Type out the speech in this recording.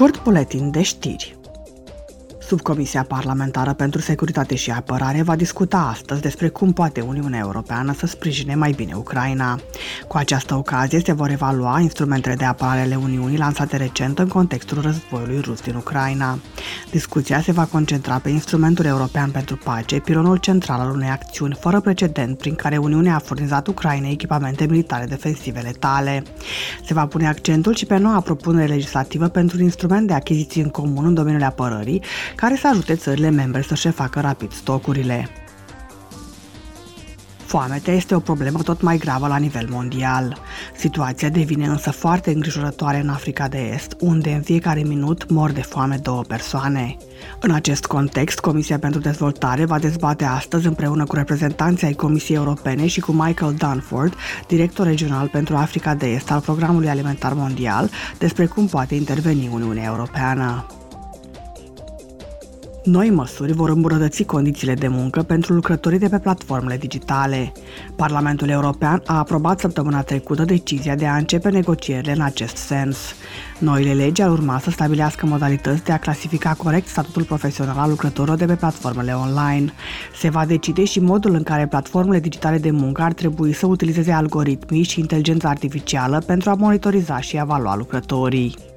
Scurt buletin de știri. Subcomisia Parlamentară pentru Securitate și Apărare va discuta astăzi despre cum poate Uniunea Europeană să sprijine mai bine Ucraina. Cu această ocazie se vor evalua instrumentele de apărare ale Uniunii lansate recent în contextul războiului rus din Ucraina. Discuția se va concentra pe instrumentul european pentru pace, pilonul central al unei acțiuni fără precedent prin care Uniunea a furnizat Ucrainei echipamente militare defensive letale. Se va pune accentul și pe noua propunere legislativă pentru un instrument de achiziții în comun în domeniul apărării, care să ajute țările membre să-și facă rapid stocurile. Foametea este o problemă tot mai gravă la nivel mondial. Situația devine însă foarte îngrijorătoare în Africa de Est, unde în fiecare minut mor de foame două persoane. În acest context, Comisia pentru Dezvoltare va dezbate astăzi împreună cu reprezentanții ai Comisiei Europene și cu Michael Dunford, director regional pentru Africa de Est al Programului Alimentar Mondial, despre cum poate interveni Uniunea Europeană. Noi măsuri vor îmbunătăți condițiile de muncă pentru lucrătorii de pe platformele digitale. Parlamentul European a aprobat săptămâna trecută decizia de a începe negocierile în acest sens. Noile legi ar urma să stabilească modalități de a clasifica corect statutul profesional al lucrătorilor de pe platformele online. Se va decide și modul în care platformele digitale de muncă ar trebui să utilizeze algoritmii și inteligența artificială pentru a monitoriza și evalua lucrătorii.